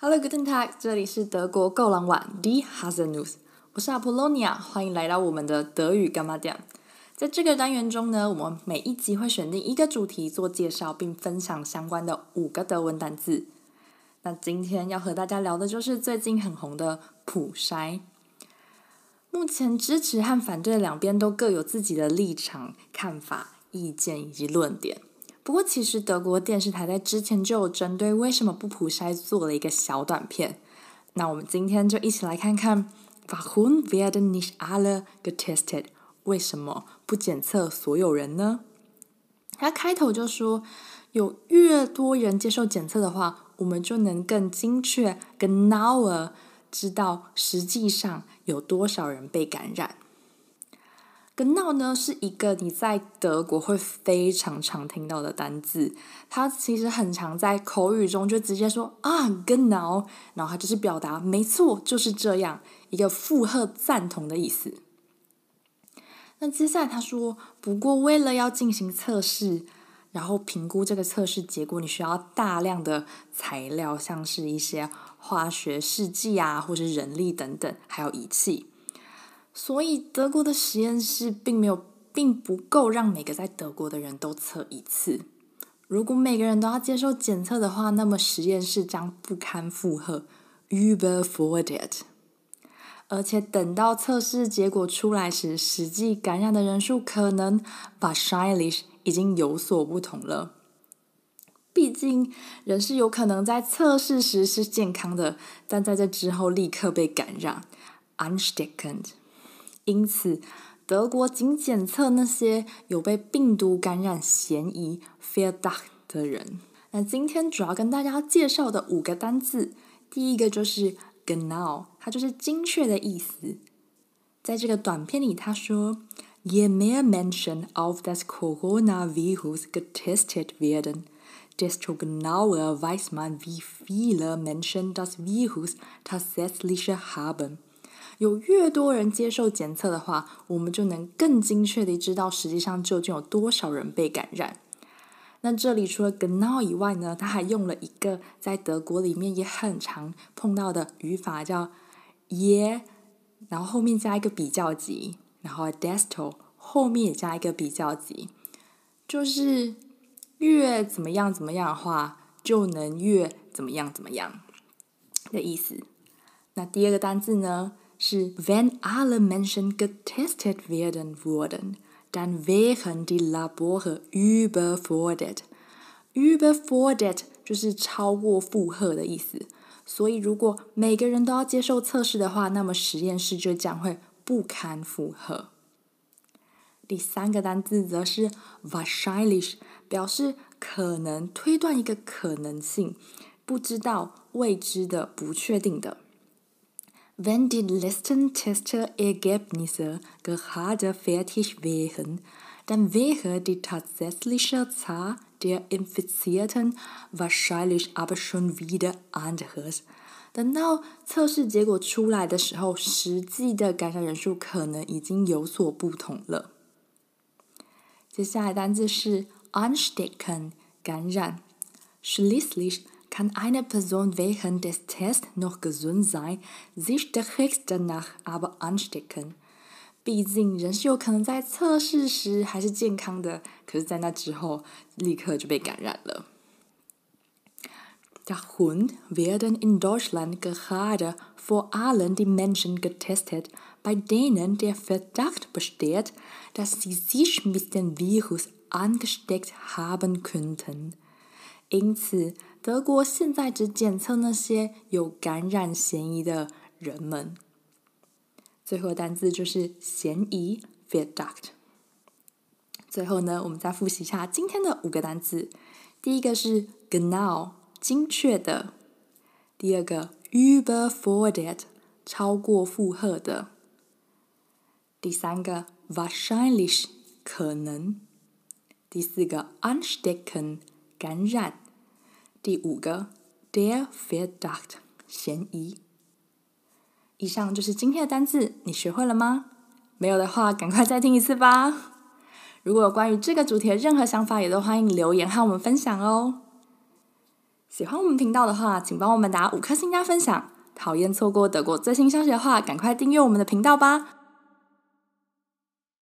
Hello, guten Tag，这里是德国够狼网 Die Haselnuss，我是 Apollonia，欢迎来到我们的德语干嘛点。在这个单元中呢，我们每一集会选定一个主题做介绍，并分享相关的五个德文单字。那今天要和大家聊的就是最近很红的普筛。目前支持和反对两边都各有自己的立场、看法、意见以及论点。不过，其实德国电视台在之前就有针对为什么不普筛做了一个小短片。那我们今天就一起来看看 Warum werden nicht alle getestet？为什么不检测所有人呢？他开头就说，有越多人接受检测的话，我们就能更精确、更 nower 知道实际上有多少人被感染。Genau 呢，是一个你在德国会非常常听到的单字，它其实很常在口语中就直接说啊 Genau，然后它就是表达没错就是这样一个附和赞同的意思。那接下来他说，不过为了要进行测试，然后评估这个测试结果，你需要大量的材料，像是一些化学试剂啊，或是人力等等，还有仪器。所以德国的实验室并没有，并不够让每个在德国的人都测一次。如果每个人都要接受检测的话，那么实验室将不堪负荷，überfordert。而且等到测试结果出来时，实际感染的人数可能 wahrscheinlich 已经有所不同了。毕竟人是有可能在测试时是健康的，但在这之后立刻被感染 u n s t e c k e n d。因此，德国仅检测那些有被病毒感染嫌疑 f e a r d u c k 的人。那今天主要跟大家介绍的五个单字，第一个就是 genau，它就是精确的意思。在这个短片里，他说：“Je mehr Menschen auf das Coronavirus getestet werden, desto genauer weiß man, wie viele Menschen das Virus tatsächlich haben。”有越多人接受检测的话，我们就能更精确地知道实际上究竟有多少人被感染。那这里除了 genau 以外呢，他还用了一个在德国里面也很常碰到的语法，叫 y e 然后后面加一个比较级，然后 desto 后面也加一个比较级，就是越怎么样怎么样的话，就能越怎么样怎么样的意思。那第二个单字呢？是 Wenn alle Menschen getestet werden würden, dann wären die Labore überfordert. Überfordert 就是超过负荷的意思。所以，如果每个人都要接受测试的话，那么实验室就将会不堪负荷。第三个单字则是 wahrscheinlich，表示可能推断一个可能性，不知道、未知的、不确定的。Wenn die letzten Testergebnisse gerade fertig wären, dann wäre die tatsächliche Zahl der Infizierten wahrscheinlich aber schon wieder anders。等到测试结果出来的时候，实际的感染人数可能已经有所不同了。接下来单字是 anstecken，感染，schließlich。 Kann eine Person während des Tests noch gesund sein, sich direkt danach aber anstecken？毕竟人是有可能在测试时还是健康的，可是，在那之后立刻就被感染了。Darum werden in Deutschland gerade vor allem die Menschen getestet, bei denen der Verdacht besteht, dass sie sich mit dem Virus angesteckt haben könnten。 因此，德国现在只检测那些有感染嫌疑的人们。最后单字就是嫌疑 （Verdacht）。最后呢，我们再复习一下今天的五个单字。第一个是 genau，精确的；第二个 überfordert，超过负荷的；第三个 wahrscheinlich，可能；第四个 anstecken。感染，第五个，der Verdacht，嫌疑。以上就是今天的单字，你学会了吗？没有的话，赶快再听一次吧。如果有关于这个主题的任何想法，也都欢迎留言和我们分享哦。喜欢我们频道的话，请帮我们打五颗星加分享。讨厌错过德国最新消息的话，赶快订阅我们的频道吧。